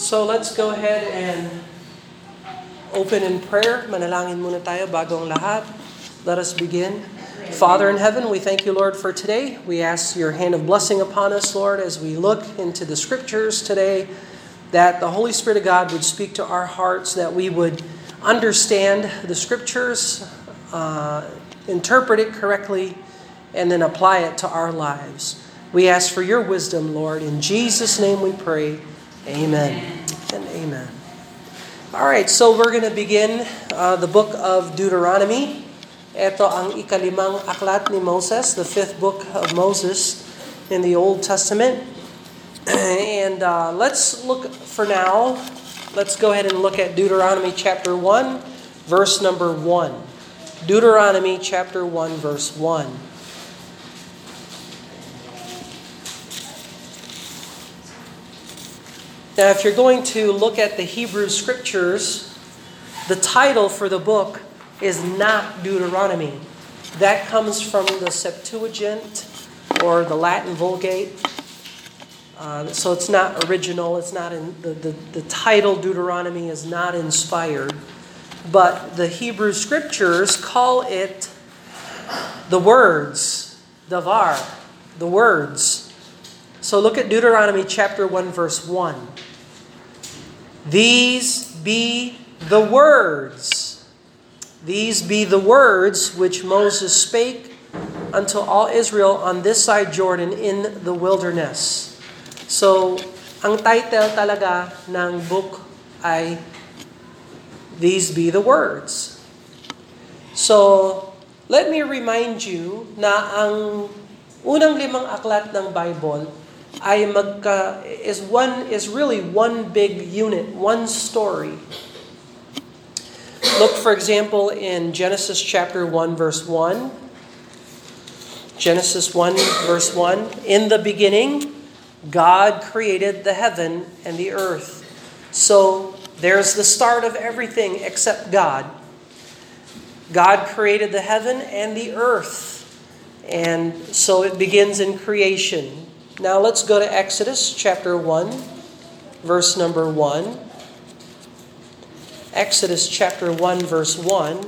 So let's go ahead and open in prayer. Manalangin muna tayo bago ang lahat. Let us begin. Father in heaven, we thank you, Lord, for today. We ask your hand of blessing upon us, Lord, as we look into the scriptures today, that the Holy Spirit of God would speak to our hearts, that we would understand the scriptures, uh, interpret it correctly, and then apply it to our lives. We ask for your wisdom, Lord. In Jesus' name we pray. Amen and amen. All right, so we're going to begin uh, the book of Deuteronomy. Ito ang ikalimang aklat ni Moses, the fifth book of Moses in the Old Testament. And uh, let's look for now, let's go ahead and look at Deuteronomy chapter 1, verse number 1. Deuteronomy chapter 1, verse 1. Now, if you're going to look at the Hebrew scriptures, the title for the book is not Deuteronomy. That comes from the Septuagint or the Latin Vulgate. Uh, so it's not original. It's not in the, the, the title Deuteronomy is not inspired. But the Hebrew scriptures call it the words, davar, the words. So look at Deuteronomy chapter 1, verse 1. These be the words. These be the words which Moses spake unto all Israel on this side Jordan in the wilderness. So, ang title talaga ng book ay These be the words. So, let me remind you na ang unang limang aklat ng Bible ay magka uh, is one is really one big unit, one story. Look for example in Genesis chapter 1 verse 1. Genesis 1 verse 1, in the beginning God created the heaven and the earth. So there's the start of everything except God. God created the heaven and the earth. And so it begins in creation. Now let's go to Exodus chapter 1, verse number 1. Exodus chapter 1, verse 1.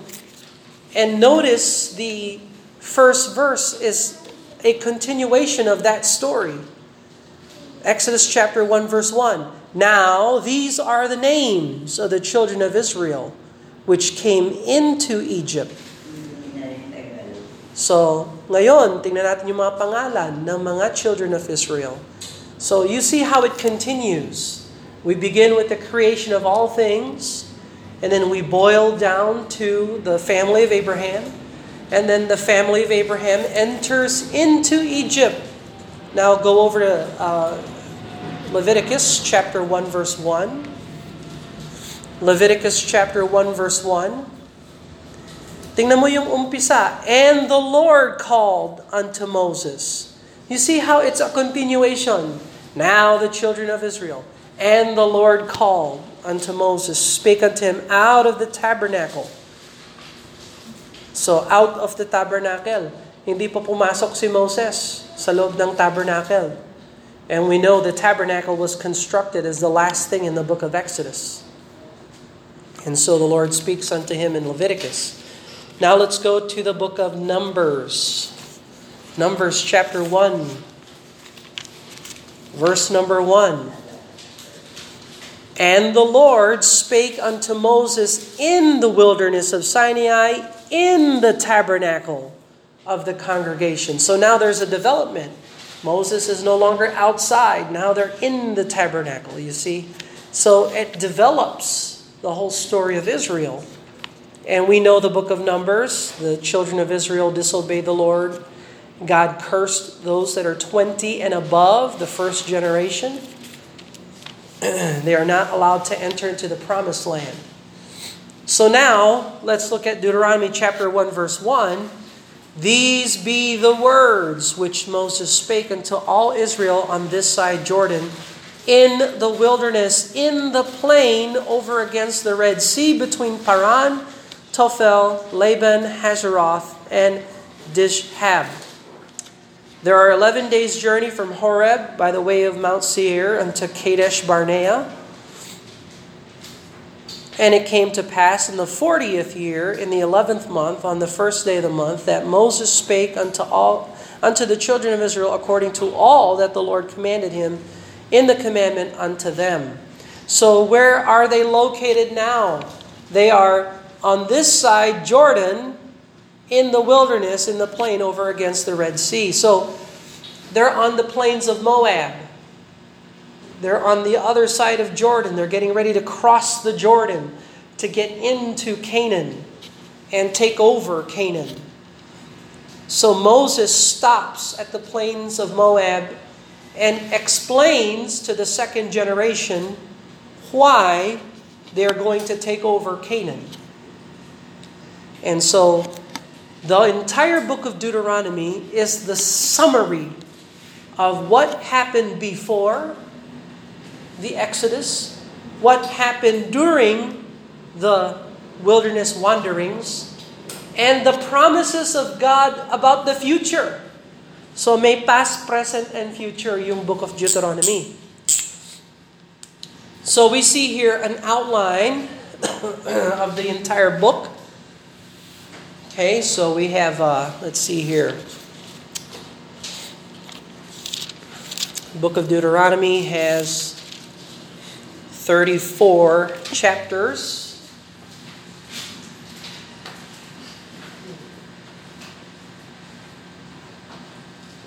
And notice the first verse is a continuation of that story. Exodus chapter 1, verse 1. Now these are the names of the children of Israel which came into Egypt. So, ngayon, tingnan natin yung mga pangalan ng mga children of Israel. So, you see how it continues. We begin with the creation of all things, and then we boil down to the family of Abraham, and then the family of Abraham enters into Egypt. Now, go over to uh, Leviticus chapter 1, verse 1. Leviticus chapter 1, verse 1. Tingnan mo yung umpisa. And the Lord called unto Moses. You see how it's a continuation. Now the children of Israel. And the Lord called unto Moses, spake unto him out of the tabernacle. So out of the tabernacle. Hindi pa pumasok si Moses sa loob ng tabernacle. And we know the tabernacle was constructed as the last thing in the book of Exodus. And so the Lord speaks unto him in Leviticus. Now let's go to the book of Numbers. Numbers chapter 1, verse number 1. And the Lord spake unto Moses in the wilderness of Sinai, in the tabernacle of the congregation. So now there's a development. Moses is no longer outside, now they're in the tabernacle, you see. So it develops the whole story of Israel. And we know the book of Numbers. The children of Israel disobeyed the Lord. God cursed those that are 20 and above, the first generation. they are not allowed to enter into the promised land. So now, let's look at Deuteronomy chapter 1, verse 1. These be the words which Moses spake unto all Israel on this side Jordan, in the wilderness, in the plain over against the Red Sea between Paran Tophel, Laban, Hazeroth, and Dishab. There are 11 days' journey from Horeb by the way of Mount Seir unto Kadesh Barnea. And it came to pass in the fortieth year, in the eleventh month, on the first day of the month, that Moses spake unto all unto the children of Israel according to all that the Lord commanded him in the commandment unto them. So where are they located now? They are on this side Jordan in the wilderness in the plain over against the Red Sea. So they're on the plains of Moab. They're on the other side of Jordan. They're getting ready to cross the Jordan to get into Canaan and take over Canaan. So Moses stops at the plains of Moab and explains to the second generation why they're going to take over Canaan. And so the entire book of Deuteronomy is the summary of what happened before the Exodus, what happened during the wilderness wanderings, and the promises of God about the future. So may past, present, and future yung book of Deuteronomy. So we see here an outline of the entire book. Okay, so we have, uh, let's see here. book of Deuteronomy has 34 chapters.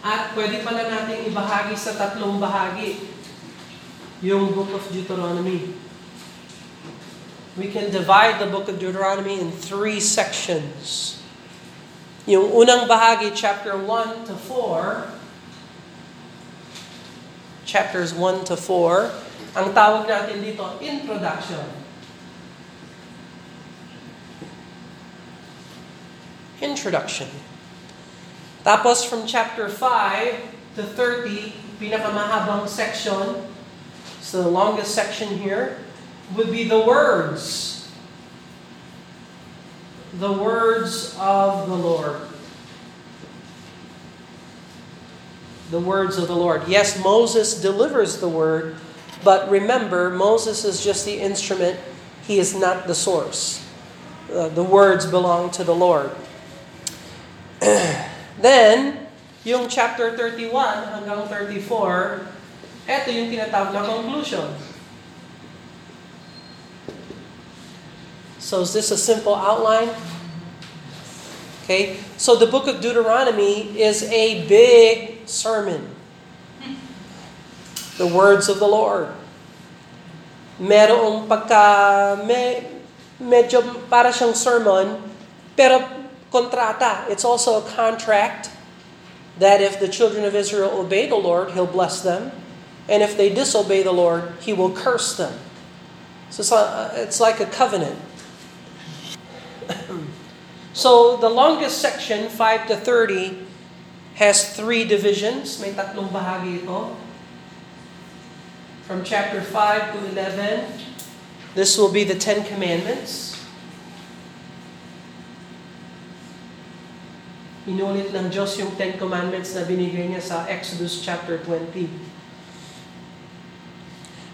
At pwede pala natin ibahagi sa tatlong bahagi yung book of Deuteronomy. We can divide the book of Deuteronomy in three sections. Yung unang bahagi, chapter 1 to 4, chapters 1 to 4. Ang tawag natin dito, introduction. Introduction. Tapos from chapter 5 to 30, pinakamahabang section, so the longest section here, would be the words. The words of the Lord. the words of the Lord. Yes, Moses delivers the word, but remember, Moses is just the instrument, he is not the source. Uh, the words belong to the Lord. then, yung chapter 31 hanggang 34, eto yung tinatawag na conclusion. So is this a simple outline? Okay? So the book of Deuteronomy is a big sermon. The words of the Lord. Merong pagka me, medyo para siyang sermon, pero kontrata. It's also a contract that if the children of Israel obey the Lord, He'll bless them. And if they disobey the Lord, He will curse them. So it's like uh, a covenant. So the longest section, 5 to 30, has three divisions. May tatlong bahagi ito. From chapter 5 to 11, this will be the Ten Commandments. Inulit ng Diyos yung Ten Commandments na binigay niya sa Exodus chapter 20.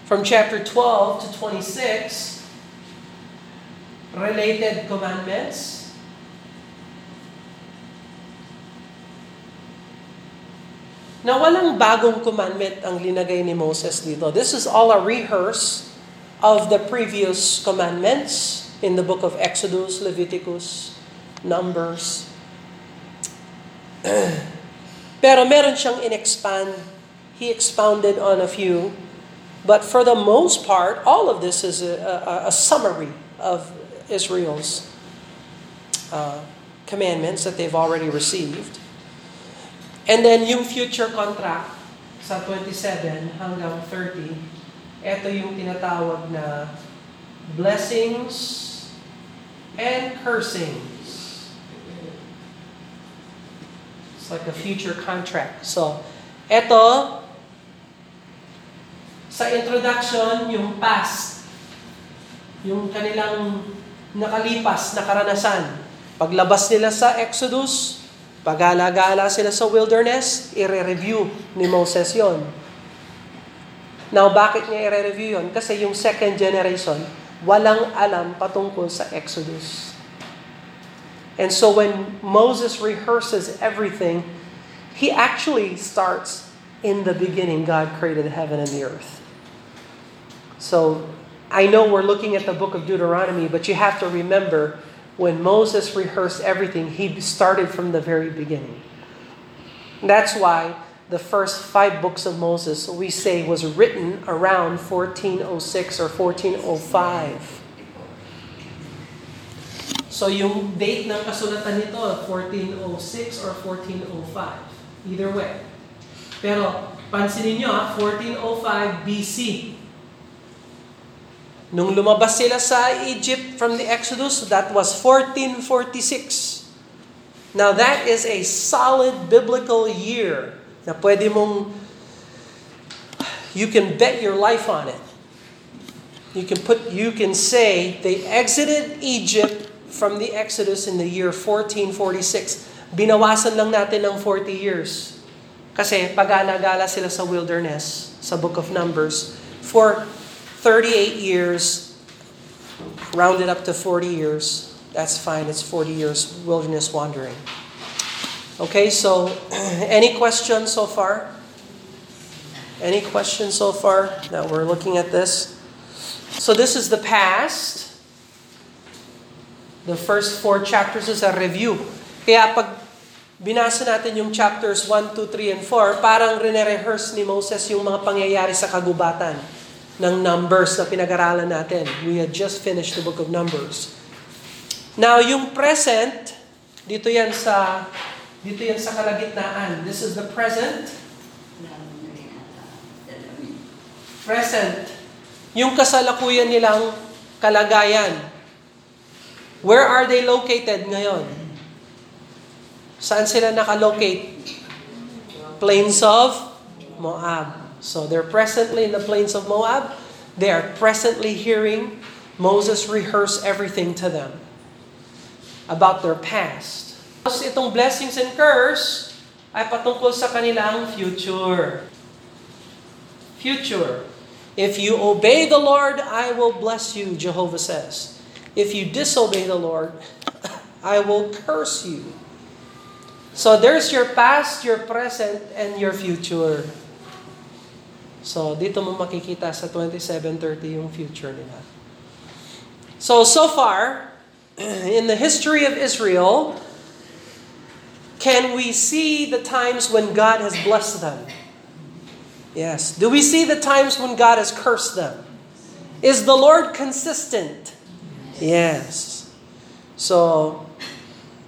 From chapter 12 to 26, related commandments. na walang bagong commandment ang linagay ni Moses dito. This is all a rehearse of the previous commandments in the book of Exodus, Leviticus, Numbers. Pero meron siyang in-expand. He expounded on a few. But for the most part, all of this is a, a, a summary of Israel's uh, commandments that they've already received. And then yung future contract sa 27 hanggang 30, ito yung tinatawag na blessings and cursings. It's like a future contract. So, ito, sa introduction, yung past, yung kanilang nakalipas na karanasan. Paglabas nila sa Exodus, Pagala-gala sila sa wilderness, i-review ni Moses yon. Now, bakit niya i-review yon? Kasi yung second generation, walang alam patungkol sa Exodus. And so when Moses rehearses everything, he actually starts in the beginning, God created heaven and the earth. So I know we're looking at the book of Deuteronomy, but you have to remember when Moses rehearsed everything, he started from the very beginning. That's why the first five books of Moses, we say, was written around 1406 or 1405. So yung date ng kasulatan nito, 1406 or 1405. Either way. Pero pansinin nyo, 1405 BC. Nung lumabas sila sa Egypt from the Exodus, that was 1446. Now that is a solid biblical year na pwede mong, you can bet your life on it. You can put, you can say they exited Egypt from the Exodus in the year 1446. Binawasan lang natin ng 40 years. Kasi pag-alagala sila sa wilderness, sa book of Numbers, for 38 years, rounded up to 40 years. That's fine. It's 40 years wilderness wandering. Okay, so any questions so far? Any questions so far that we're looking at this? So this is the past. The first four chapters is a review. Kaya pag binasa natin yung chapters 1, 2, 3, and 4, parang rene-rehearse ni Moses yung mga pangyayari sa kagubatan ng Numbers na pinag-aralan natin. We had just finished the book of Numbers. Now, yung present, dito yan sa dito yan sa kalagitnaan. This is the present. Present. Yung kasalukuyan nilang kalagayan. Where are they located ngayon? Saan sila nakalocate? Plains of Moab. So they're presently in the plains of Moab. They are presently hearing Moses rehearse everything to them about their past. Tapos itong blessings and curse ay patungkol sa kanilang future. Future. If you obey the Lord, I will bless you, Jehovah says. If you disobey the Lord, I will curse you. So there's your past, your present, and your future. So, dito mo makikita sa 2730 yung future nila. So, so far, in the history of Israel, can we see the times when God has blessed them? Yes. Do we see the times when God has cursed them? Is the Lord consistent? Yes. So,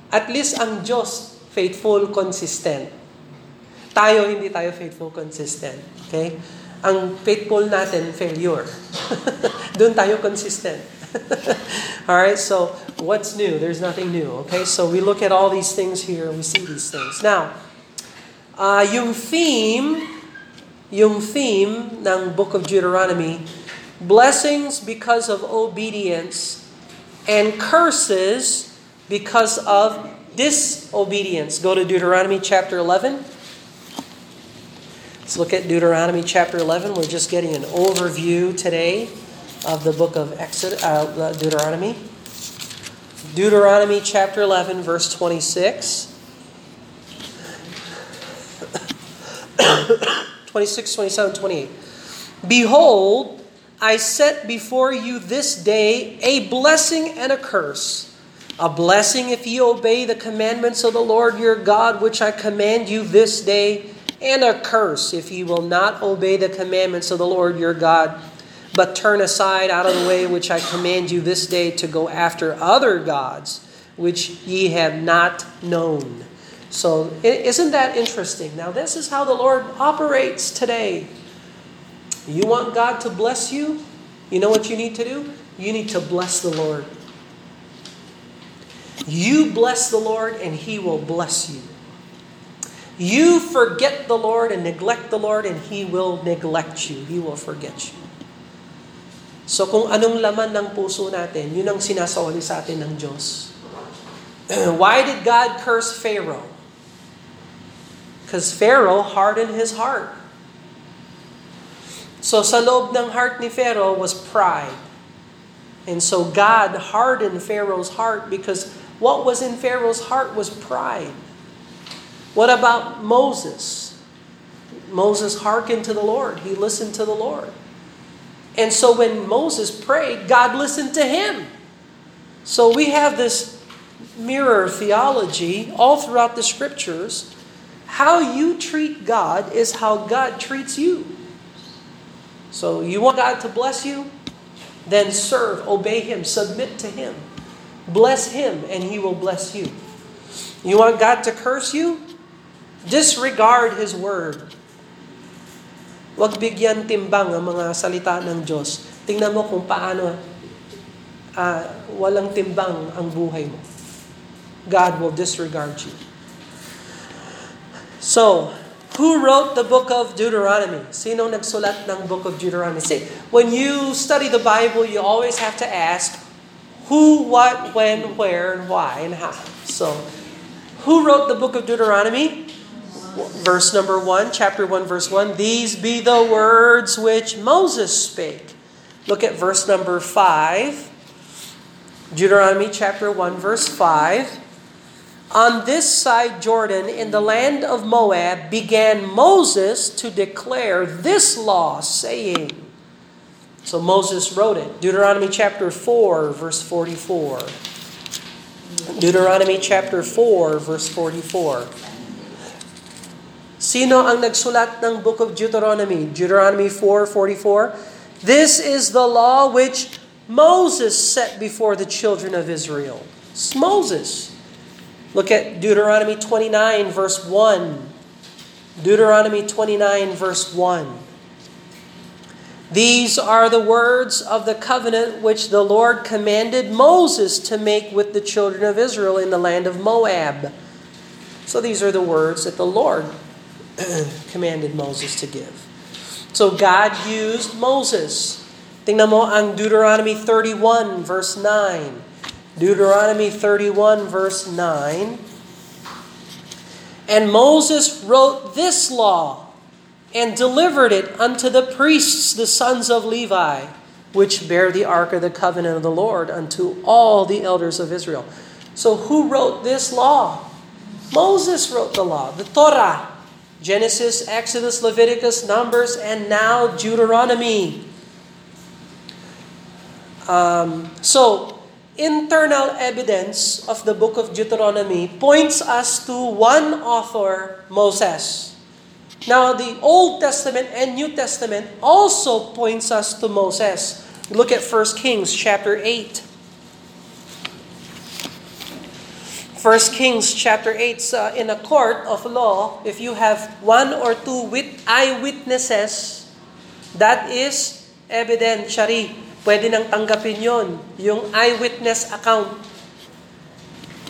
at least ang Diyos, faithful, consistent. Tayo, hindi tayo faithful, consistent. Okay? Ang faithful natin, failure. Doon tayo consistent. all right, so what's new? There's nothing new. Okay, so we look at all these things here, we see these things. Now, uh, yung theme, yung theme ng Book of Deuteronomy, blessings because of obedience and curses because of disobedience. Go to Deuteronomy chapter 11. Let's look at Deuteronomy chapter 11. We're just getting an overview today of the book of Exodus, uh, Deuteronomy. Deuteronomy chapter 11, verse 26. 26, 27, 28. Behold, I set before you this day a blessing and a curse. A blessing if ye obey the commandments of the Lord your God, which I command you this day and a curse if ye will not obey the commandments of the Lord your God, but turn aside out of the way which I command you this day to go after other gods which ye have not known. So, isn't that interesting? Now, this is how the Lord operates today. You want God to bless you? You know what you need to do? You need to bless the Lord. You bless the Lord, and He will bless you. You forget the Lord and neglect the Lord and He will neglect you. He will forget you. So kung anong laman ng puso natin, yun ang sinasawali sa atin ng Diyos. Why did God curse Pharaoh? Because Pharaoh hardened his heart. So sa loob ng heart ni Pharaoh was pride. And so God hardened Pharaoh's heart because what was in Pharaoh's heart was pride. What about Moses? Moses hearkened to the Lord. He listened to the Lord. And so when Moses prayed, God listened to him. So we have this mirror theology all throughout the scriptures. How you treat God is how God treats you. So you want God to bless you? Then serve, obey Him, submit to Him. Bless Him, and He will bless you. You want God to curse you? Disregard His word. Huwag bigyan timbang ang mga salita ng Diyos. Tingnan mo kung paano uh, walang timbang ang buhay mo. God will disregard you. So, who wrote the book of Deuteronomy? Sino nagsulat ng book of Deuteronomy? See, when you study the Bible, you always have to ask who, what, when, where, and why, and how. So, who wrote the book of Deuteronomy? Verse number 1, chapter 1, verse 1. These be the words which Moses spake. Look at verse number 5. Deuteronomy chapter 1, verse 5. On this side Jordan, in the land of Moab, began Moses to declare this law, saying, So Moses wrote it. Deuteronomy chapter 4, verse 44. Deuteronomy chapter 4, verse 44. Sino ang nagsulat ng book of Deuteronomy? Deuteronomy 4:44. This is the law which Moses set before the children of Israel. It's Moses. Look at Deuteronomy 29 verse 1. Deuteronomy 29 verse 1. These are the words of the covenant which the Lord commanded Moses to make with the children of Israel in the land of Moab. So these are the words that the Lord commanded Moses to give. So God used Moses. Tingnan mo ang Deuteronomy 31 verse 9. Deuteronomy 31 verse 9. And Moses wrote this law and delivered it unto the priests, the sons of Levi, which bear the ark of the covenant of the Lord, unto all the elders of Israel. So who wrote this law? Moses wrote the law, the Torah. Genesis, Exodus, Leviticus, Numbers, and now Deuteronomy. Um, so, internal evidence of the book of Deuteronomy points us to one author, Moses. Now, the Old Testament and New Testament also points us to Moses. Look at 1 Kings chapter 8. 1 Kings chapter 8, uh, in a court of law, if you have one or two wit- eyewitnesses, that is evidentiary. Pwede nang tanggapin yon, yung eyewitness account.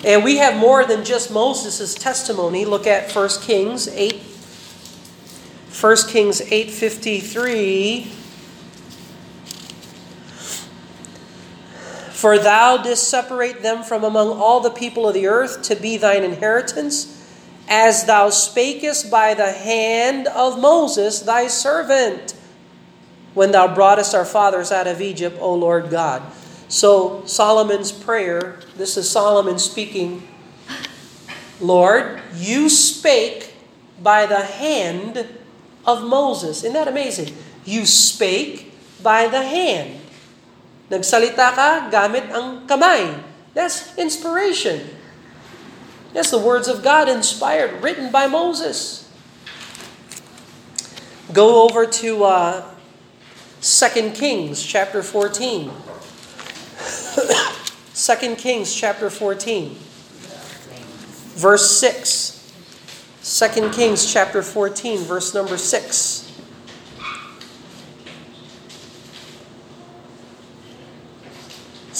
And we have more than just Moses' testimony. Look at 1 Kings 8, 1 Kings 8.53. For thou didst separate them from among all the people of the earth to be thine inheritance, as thou spakest by the hand of Moses thy servant, when thou broughtest our fathers out of Egypt, O Lord God. So Solomon's prayer, this is Solomon speaking, Lord, you spake by the hand of Moses. Isn't that amazing? You spake by the hand. Nagsalita ka gamit ang kamay. That's inspiration. That's the words of God inspired, written by Moses. Go over to uh, 2 Kings chapter 14. 2 Kings chapter 14. Verse 6. 2 Kings chapter 14, verse number 6.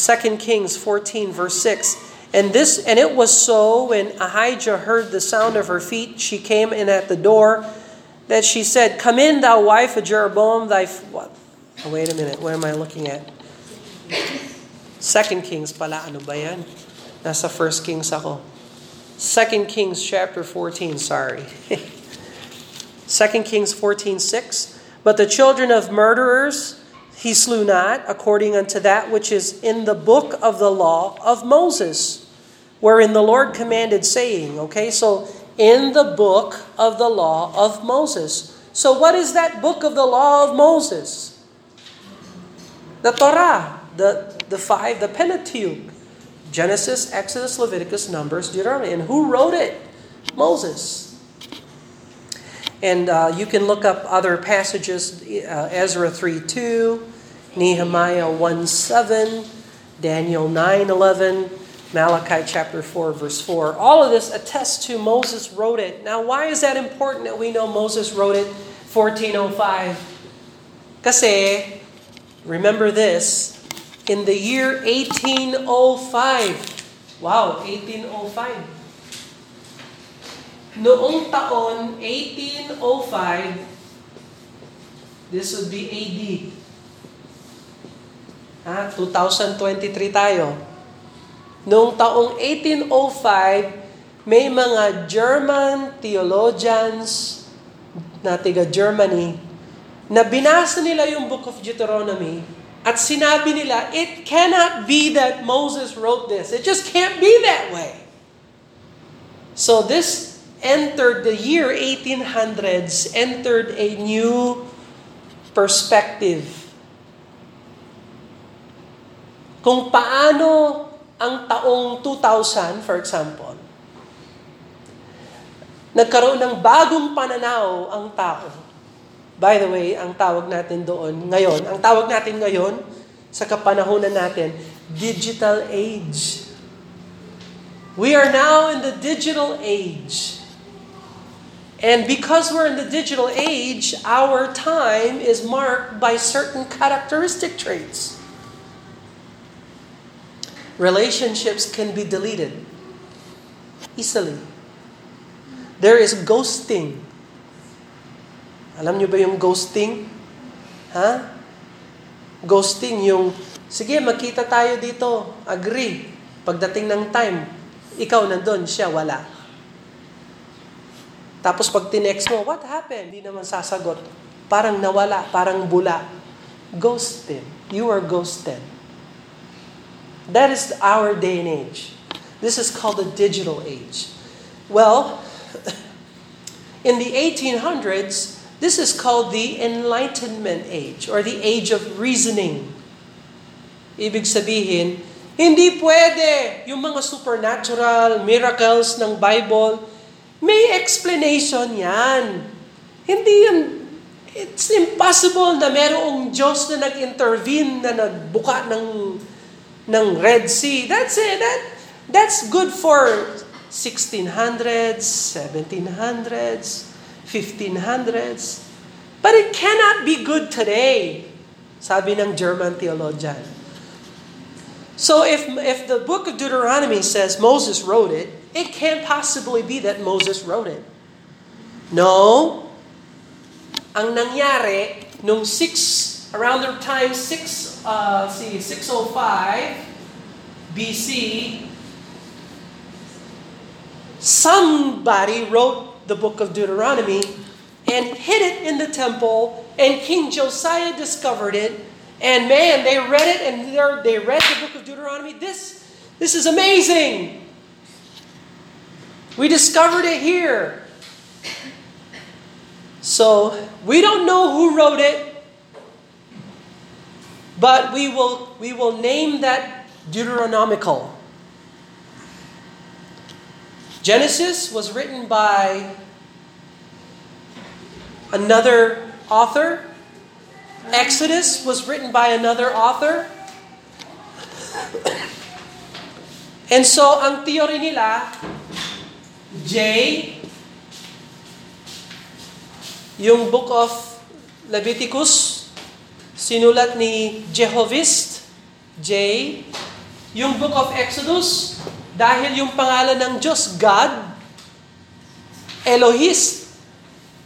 2 Kings 14 verse 6. And this and it was so when Ahijah heard the sound of her feet, she came in at the door, that she said, Come in, thou wife of Jeroboam, thy what? Oh, wait a minute, what am I looking at? Second Kings pala, ano ba yan? Nasa 1 Kings ako. Second Kings chapter 14, sorry. Second Kings 14, 6. But the children of murderers, he slew not according unto that which is in the book of the law of Moses, wherein the Lord commanded, saying, okay, so in the book of the law of Moses. So, what is that book of the law of Moses? The Torah, the, the five, the Pentateuch Genesis, Exodus, Leviticus, Numbers, Deuteronomy. And who wrote it? Moses. And uh, you can look up other passages uh, Ezra 3 2, Nehemiah 1 7, Daniel 9 11. Malachi chapter 4, verse 4. All of this attests to Moses wrote it. Now, why is that important that we know Moses wrote it 1405? Kasi, remember this, in the year 1805, wow, 1805, noong taon 1805, this would be AD. Ah, 2023 tayo. Noong taong 1805, may mga German theologians na tiga Germany na binasa nila yung Book of Deuteronomy at sinabi nila, it cannot be that Moses wrote this. It just can't be that way. So this entered the year 1800s, entered a new perspective. Kung paano ang taong 2000, for example, nagkaroon ng bagong pananaw ang tao. By the way, ang tawag natin doon ngayon, ang tawag natin ngayon sa kapanahonan natin, digital age. We are now in the digital age. And because we're in the digital age, our time is marked by certain characteristic traits relationships can be deleted easily. There is ghosting. Alam niyo ba yung ghosting? Ha? Ghosting yung, sige, magkita tayo dito. Agree. Pagdating ng time, ikaw nandun, siya wala. Tapos pag tinext mo, what happened? Hindi naman sasagot. Parang nawala, parang bula. Ghosted. You are ghosted. That is our day and age. This is called the digital age. Well, in the 1800s, this is called the Enlightenment age or the age of reasoning. Ibig sabihin, hindi pwede yung mga supernatural miracles ng Bible. May explanation yan. Hindi yan, it's impossible na merong Diyos na nag-intervene na nagbuka ng ng Red Sea. That's it. That, that's good for 1600s, 1700s, 1500s. But it cannot be good today, sabi ng German theologian. So if, if the book of Deuteronomy says Moses wrote it, it can't possibly be that Moses wrote it. No. Ang nangyari, nung 6, around the time 6 uh, see, 605 BC, somebody wrote the book of Deuteronomy and hid it in the temple, and King Josiah discovered it. And man, they read it and they read the book of Deuteronomy. This, this is amazing. We discovered it here. So we don't know who wrote it. But we will, we will name that Deuteronomical. Genesis was written by another author. Exodus was written by another author. And so, ang theory nila, J, yung book of Leviticus, Sinulat ni Jehovist, J, yung Book of Exodus, dahil yung pangalan ng Diyos, God, Elohist,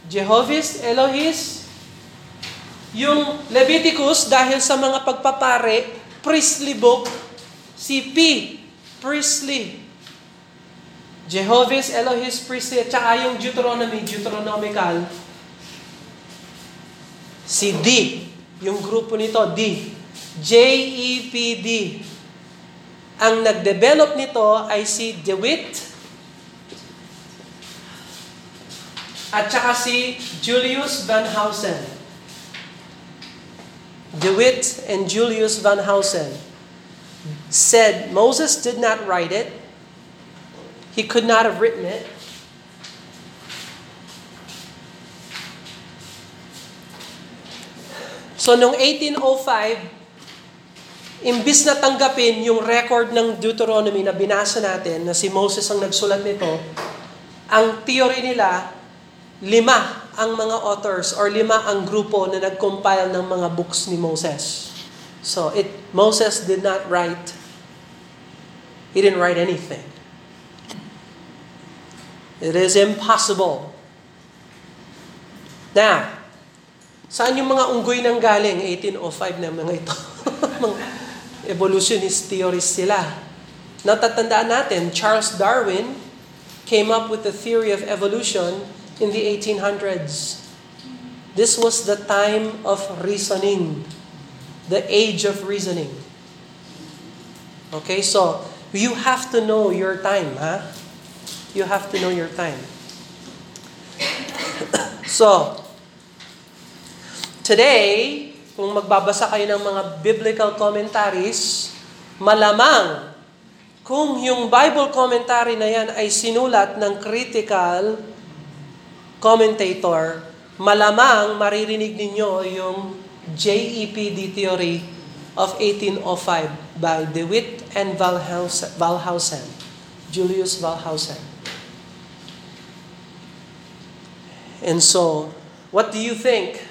Jehovist, Elohist, yung Leviticus, dahil sa mga pagpapare, priestly book, si P, priestly. Jehovah's, Elohist, priestly, at saka yung Deuteronomy, Deuteronomical, si D, yung grupo nito, D. J-E-P-D. Ang nag-develop nito ay si DeWitt at saka si Julius Van Housen. DeWitt and Julius Van Housen said Moses did not write it. He could not have written it. So noong 1805, imbis na tanggapin yung record ng Deuteronomy na binasa natin, na si Moses ang nagsulat nito, ang theory nila, lima ang mga authors or lima ang grupo na nag-compile ng mga books ni Moses. So it Moses did not write He didn't write anything. It is impossible. Now, Saan yung mga unggoy nang galing? 1805 na mga ito. mga evolutionist theories sila. Natatandaan natin, Charles Darwin came up with the theory of evolution in the 1800s. This was the time of reasoning, the age of reasoning. Okay, so you have to know your time, ha? Huh? You have to know your time. so, Today, kung magbabasa kayo ng mga biblical commentaries, malamang kung yung Bible commentary na yan ay sinulat ng critical commentator, malamang maririnig ninyo yung JEPD theory of 1805 by DeWitt and Valhausen, Julius Valhausen. And so, what do you think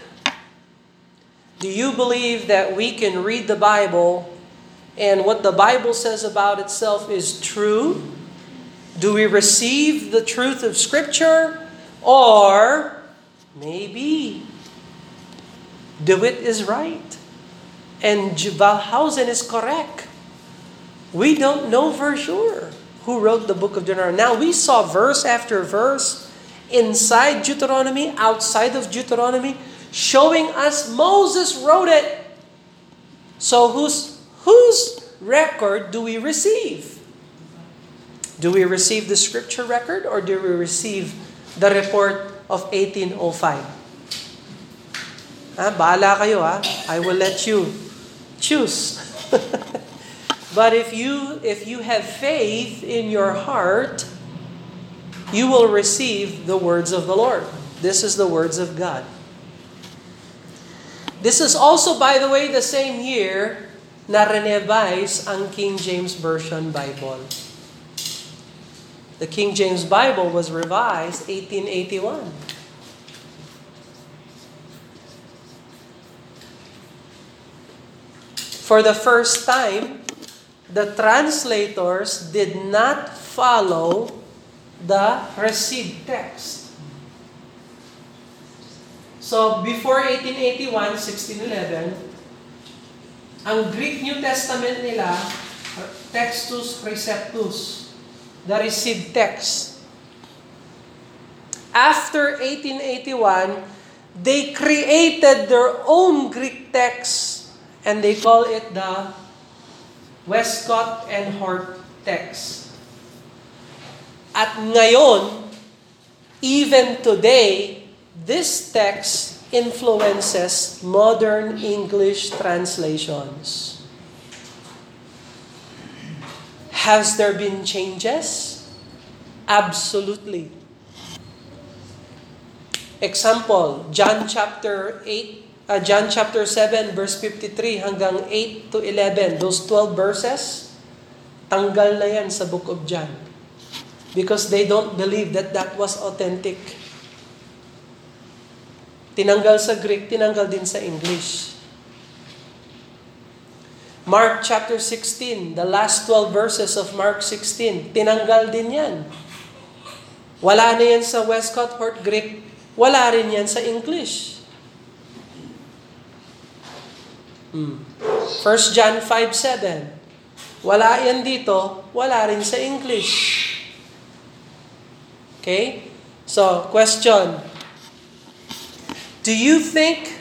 Do you believe that we can read the Bible and what the Bible says about itself is true? Do we receive the truth of Scripture? Or maybe DeWitt is right and Wellhausen is correct. We don't know for sure who wrote the book of Deuteronomy. Now, we saw verse after verse inside Deuteronomy, outside of Deuteronomy showing us Moses wrote it. So whose whose record do we receive? Do we receive the scripture record or do we receive the report of 1805? Ah, bahala kayo ha. I will let you choose. but if you if you have faith in your heart, you will receive the words of the Lord. This is the words of God. This is also, by the way, the same year na renevise ang King James Version Bible. The King James Bible was revised 1881. For the first time, the translators did not follow the received text. So, before 1881, 1611, ang Greek New Testament nila, Textus Receptus, the received text. After 1881, they created their own Greek text and they call it the Westcott and Hort text. At ngayon, even today, This text influences modern English translations. Has there been changes? Absolutely. Example, John chapter 8, uh, John chapter 7 verse 53 hanggang 8 to 11, those 12 verses, tanggal na yan sa book of John. Because they don't believe that that was authentic. Tinanggal sa Greek, tinanggal din sa English. Mark chapter 16, the last 12 verses of Mark 16, tinanggal din yan. Wala na yan sa Westcott Hort Greek, wala rin yan sa English. Hmm. 1 John 5.7 Wala yan dito, wala rin sa English. Okay? So, question. Do you think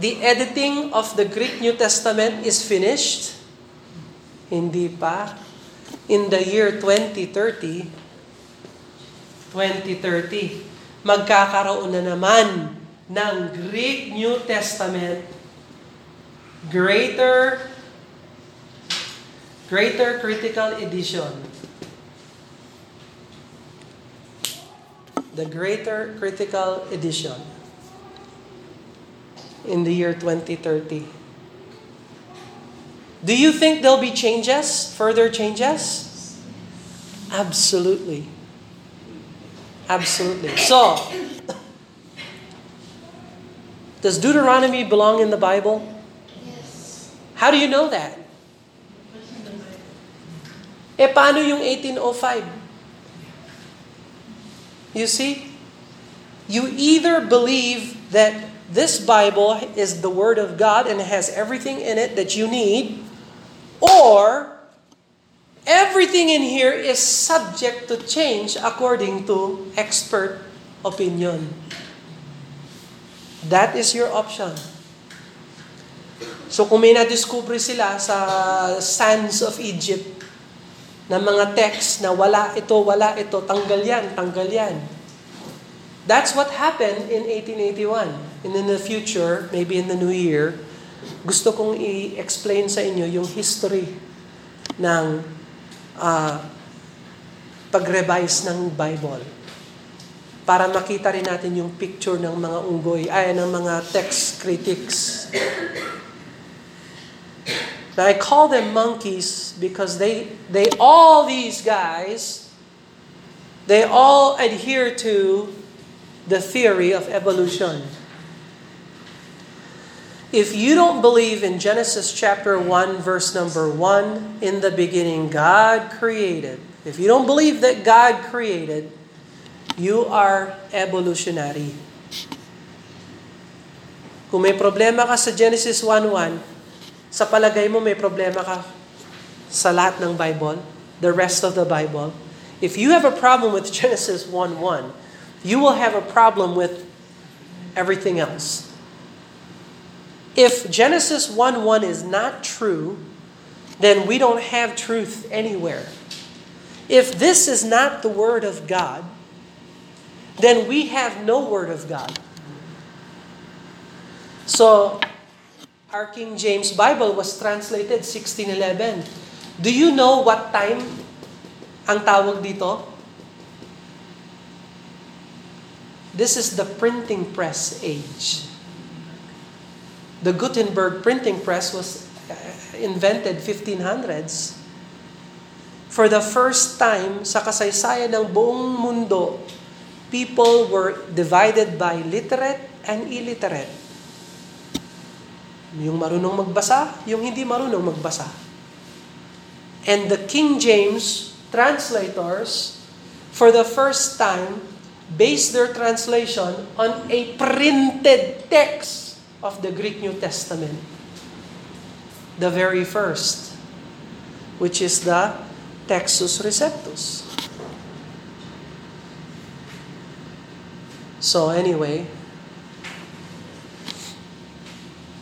the editing of the Greek New Testament is finished? Hindi pa. In the year 2030, 2030, magkakaroon na naman ng Greek New Testament greater greater critical edition. The greater critical edition in the year 2030. Do you think there'll be changes, further changes? Absolutely. Absolutely. So, does Deuteronomy belong in the Bible? Yes. How do you know that? Eh, paano yung 1805? You see? You either believe that this Bible is the Word of God and has everything in it that you need, or everything in here is subject to change according to expert opinion. That is your option. So kung may na-discover sila sa sands of Egypt, na mga text na wala ito, wala ito, tanggal yan, tanggal yan. That's what happened in 1881. And in the future, maybe in the new year, gusto kong i-explain sa inyo yung history ng uh, pag-revise ng Bible. Para makita rin natin yung picture ng mga unggoy, ay ng mga text critics. Now I call them monkeys because they they all these guys they all adhere to the theory of evolution. If you don't believe in Genesis chapter 1 verse number 1 in the beginning God created. If you don't believe that God created, you are evolutionary. Kung may problema ka sa Genesis 1:1, sa palagay mo may problema ka sa lahat ng Bible, the rest of the Bible, if you have a problem with Genesis 1:1, you will have a problem with everything else. If Genesis 1:1 is not true, then we don't have truth anywhere. If this is not the word of God, then we have no word of God. So, our King James Bible was translated 1611. Do you know what time ang tawag dito? This is the printing press age. The Gutenberg printing press was uh, invented 1500s. For the first time sa kasaysayan ng buong mundo, people were divided by literate and illiterate. Yung marunong magbasa, yung hindi marunong magbasa. And the King James translators, for the first time, based their translation on a printed text of the Greek New Testament. The very first, which is the Textus Receptus. So anyway,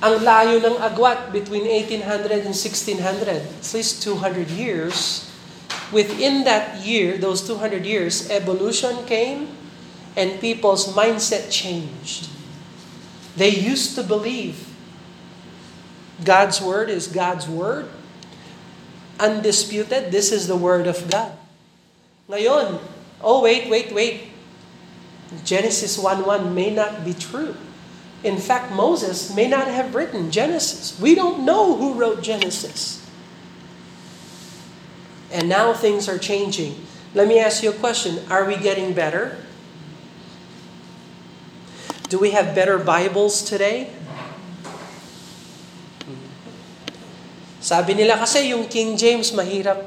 ang layo ng agwat between 1800 and 1600, at least 200 years. Within that year, those 200 years, evolution came and people's mindset changed. They used to believe God's word is God's word. Undisputed, this is the word of God. Ngayon, oh wait, wait, wait. Genesis 1.1 may not be true. In fact, Moses may not have written Genesis. We don't know who wrote Genesis. And now things are changing. Let me ask you a question Are we getting better? Do we have better Bibles today? Sabi nila kasi yung King James mahirap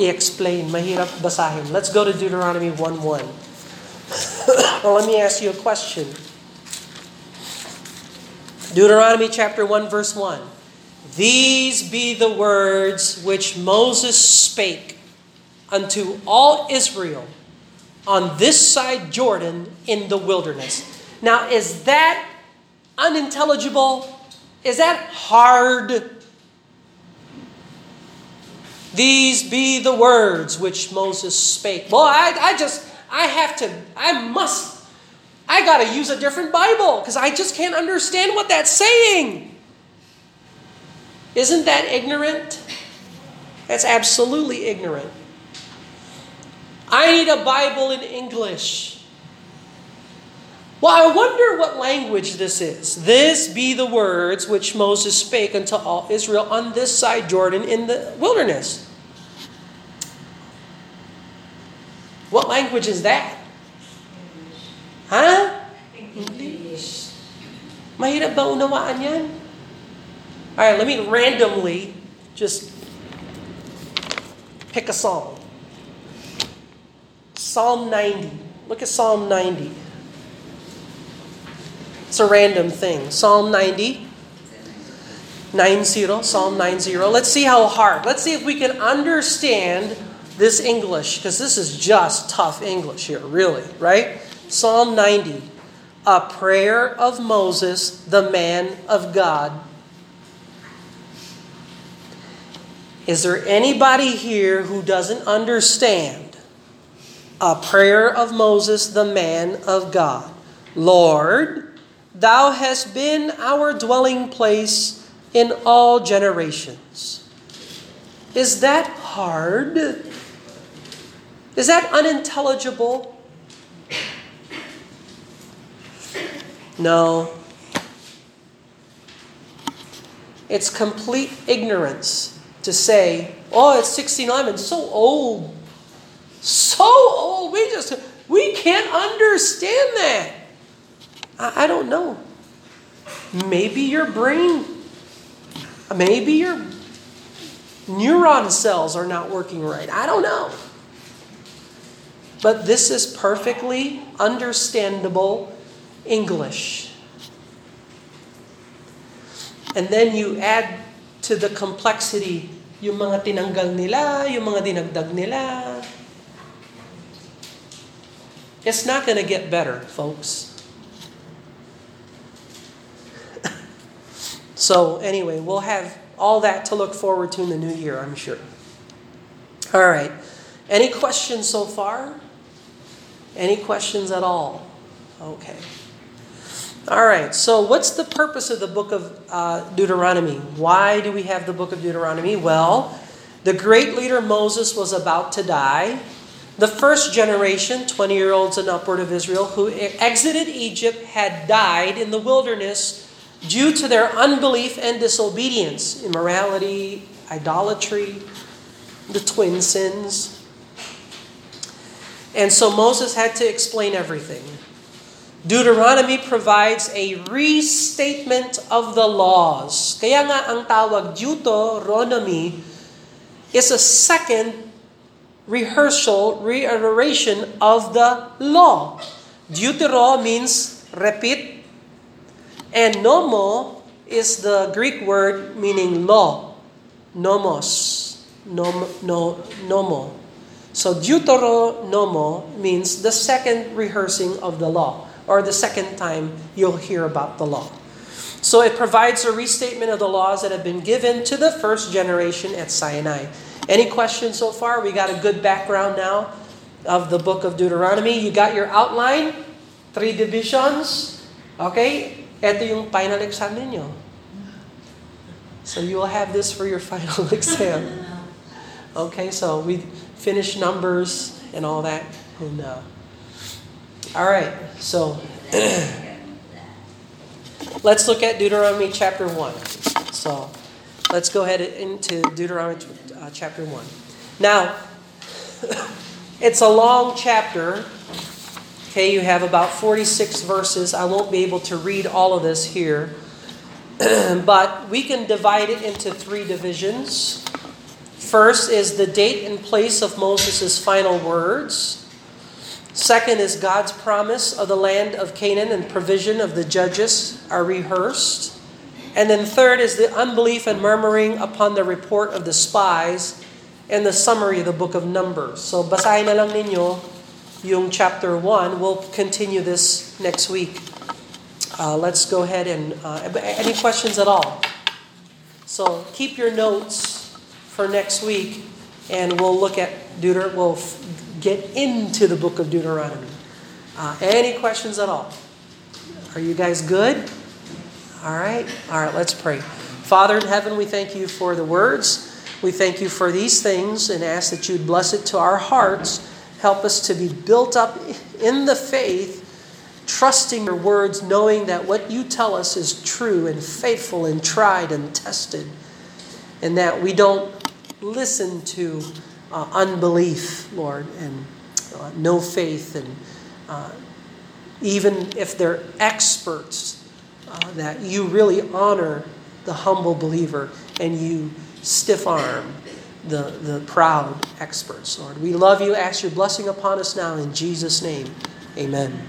i-explain, mahirap basahin. Let's go to Deuteronomy 1.1. well, let me ask you a question. Deuteronomy chapter 1 verse 1. These be the words which Moses spake unto all Israel on this side Jordan in the wilderness. Now is that unintelligible? Is that hard? These be the words which Moses spake. Well, I, I just, I have to, I must, I got to use a different Bible because I just can't understand what that's saying. Isn't that ignorant? That's absolutely ignorant. I need a Bible in English. Well, I wonder what language this is. This be the words which Moses spake unto all Israel on this side Jordan in the wilderness. What language is that? Huh? English. Mahirap ba unawaan yan? Alright, let me randomly just pick a psalm. Psalm 90. Look at Psalm 90. It's a random thing. Psalm 90. 90, Psalm 90. Let's see how hard. Let's see if we can understand this English, because this is just tough English here, really, right? Psalm 90. A prayer of Moses, the man of God. Is there anybody here who doesn't understand a prayer of Moses, the man of God? Lord, thou hast been our dwelling place in all generations. Is that hard? Is that unintelligible? No. It's complete ignorance to say, oh, it's 1611, so old. So old. We just, we can't understand that. I, I don't know. Maybe your brain, maybe your neuron cells are not working right. I don't know. But this is perfectly understandable English. And then you add to the complexity yung mga tinanggal nila, yung mga dinagdag nila. It's not going to get better, folks. so, anyway, we'll have all that to look forward to in the new year, I'm sure. All right. Any questions so far? Any questions at all? Okay. All right, so what's the purpose of the book of uh, Deuteronomy? Why do we have the book of Deuteronomy? Well, the great leader Moses was about to die. The first generation, 20 year olds and upward of Israel, who exited Egypt, had died in the wilderness due to their unbelief and disobedience, immorality, idolatry, the twin sins. And so Moses had to explain everything. Deuteronomy provides a restatement of the laws. Kaya nga ang tawag Deuteronomy is a second rehearsal, reiteration of the law. Deutero means repeat, and nomo is the Greek word meaning law. Nomos. Nom, no, nomo. So Deuteronomo means the second rehearsing of the law or the second time you'll hear about the law. So it provides a restatement of the laws that have been given to the first generation at Sinai. Any questions so far? We got a good background now of the book of Deuteronomy. You got your outline, three divisions. Okay? Ito yung final exam ninyo. So you will have this for your final exam. Okay, so we finish numbers and all that. And uh, all right, so let's look at Deuteronomy chapter 1. So let's go ahead into Deuteronomy uh, chapter 1. Now, it's a long chapter. Okay, you have about 46 verses. I won't be able to read all of this here. but we can divide it into three divisions. First is the date and place of Moses' final words. Second is God's promise of the land of Canaan and provision of the judges are rehearsed. And then third is the unbelief and murmuring upon the report of the spies and the summary of the book of Numbers. So basahin na lang ninyo yung chapter 1. We'll continue this next week. uh, let's go ahead and uh, any questions at all. So keep your notes for next week, and we'll look at Deuter. We'll get into the book of Deuteronomy. Uh, any questions at all? Are you guys good? All right. All right. Let's pray. Father in heaven, we thank you for the words. We thank you for these things and ask that you'd bless it to our hearts. Help us to be built up in the faith trusting your words, knowing that what you tell us is true and faithful and tried and tested, and that we don't listen to uh, unbelief, Lord, and uh, no faith, and uh, even if they're experts, uh, that you really honor the humble believer and you stiff arm the, the proud experts, Lord. We love you. Ask your blessing upon us now in Jesus' name. Amen.